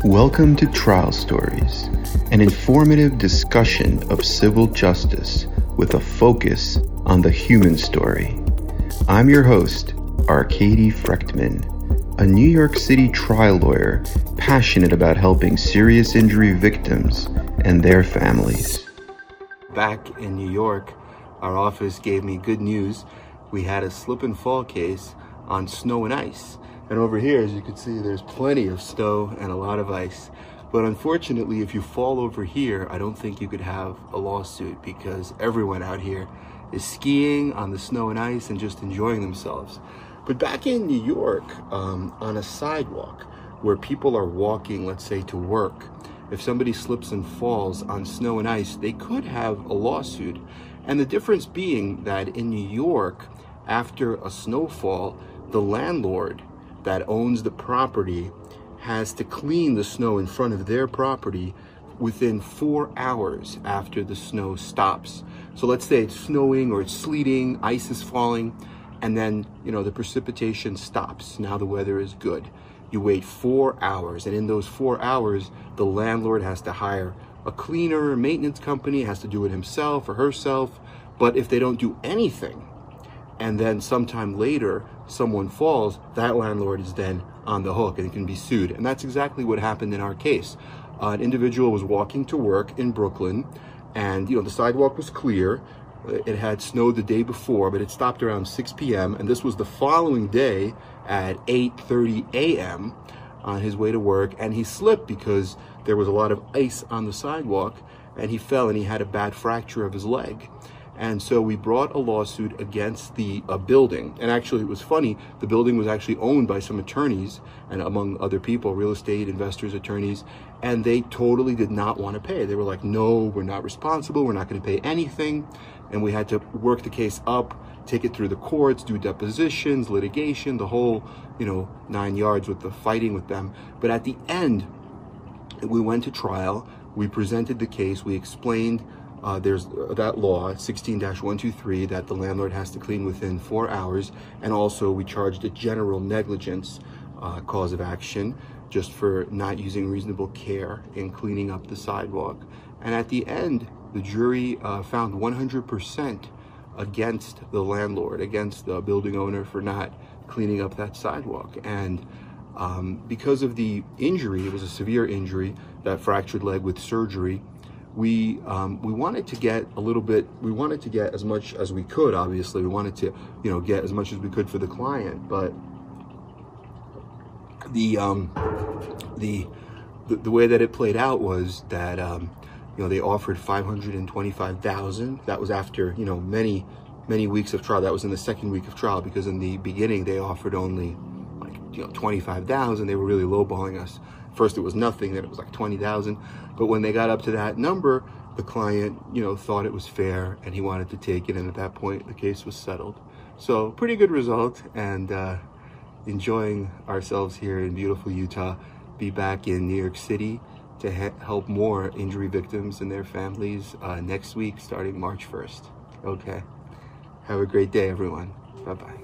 Welcome to Trial Stories, an informative discussion of civil justice with a focus on the human story. I'm your host, Arkady Frekhtman, a New York City trial lawyer passionate about helping serious injury victims and their families. Back in New York, our office gave me good news. We had a slip and fall case on snow and ice. And over here, as you can see, there's plenty of snow and a lot of ice. But unfortunately, if you fall over here, I don't think you could have a lawsuit because everyone out here is skiing on the snow and ice and just enjoying themselves. But back in New York, um, on a sidewalk where people are walking, let's say to work, if somebody slips and falls on snow and ice, they could have a lawsuit. And the difference being that in New York, after a snowfall, the landlord that owns the property has to clean the snow in front of their property within four hours after the snow stops. So let's say it's snowing or it's sleeting, ice is falling, and then, you know, the precipitation stops. Now the weather is good. You wait four hours, and in those four hours, the landlord has to hire a cleaner, a maintenance company, has to do it himself or herself. But if they don't do anything, and then sometime later someone falls, that landlord is then on the hook and can be sued. And that's exactly what happened in our case. Uh, an individual was walking to work in Brooklyn, and you know the sidewalk was clear. It had snowed the day before, but it stopped around 6 p.m. And this was the following day at 8:30 a.m. on his way to work, and he slipped because there was a lot of ice on the sidewalk, and he fell and he had a bad fracture of his leg. And so we brought a lawsuit against the uh, building. And actually, it was funny. The building was actually owned by some attorneys and among other people, real estate investors, attorneys. And they totally did not want to pay. They were like, no, we're not responsible. We're not going to pay anything. And we had to work the case up, take it through the courts, do depositions, litigation, the whole, you know, nine yards with the fighting with them. But at the end, we went to trial. We presented the case. We explained uh, there's that law 16-123 that the landlord has to clean within four hours and also we charged a general negligence uh, cause of action just for not using reasonable care in cleaning up the sidewalk. And at the end the jury uh, found 100% against the landlord against the building owner for not cleaning up that sidewalk. And um, because of the injury it was a severe injury that fractured leg with surgery we um, we wanted to get a little bit we wanted to get as much as we could obviously. We wanted to you know get as much as we could for the client but the um, the, the the way that it played out was that um, you know they offered 525,000 that was after you know many many weeks of trial. That was in the second week of trial because in the beginning they offered only you know 25,000 they were really lowballing us First it was nothing, then it was like 20,000. But when they got up to that number, the client, you know, thought it was fair and he wanted to take it. And at that point, the case was settled. So pretty good result and uh, enjoying ourselves here in beautiful Utah. Be back in New York City to help more injury victims and their families uh, next week, starting March 1st. Okay. Have a great day, everyone. Bye bye.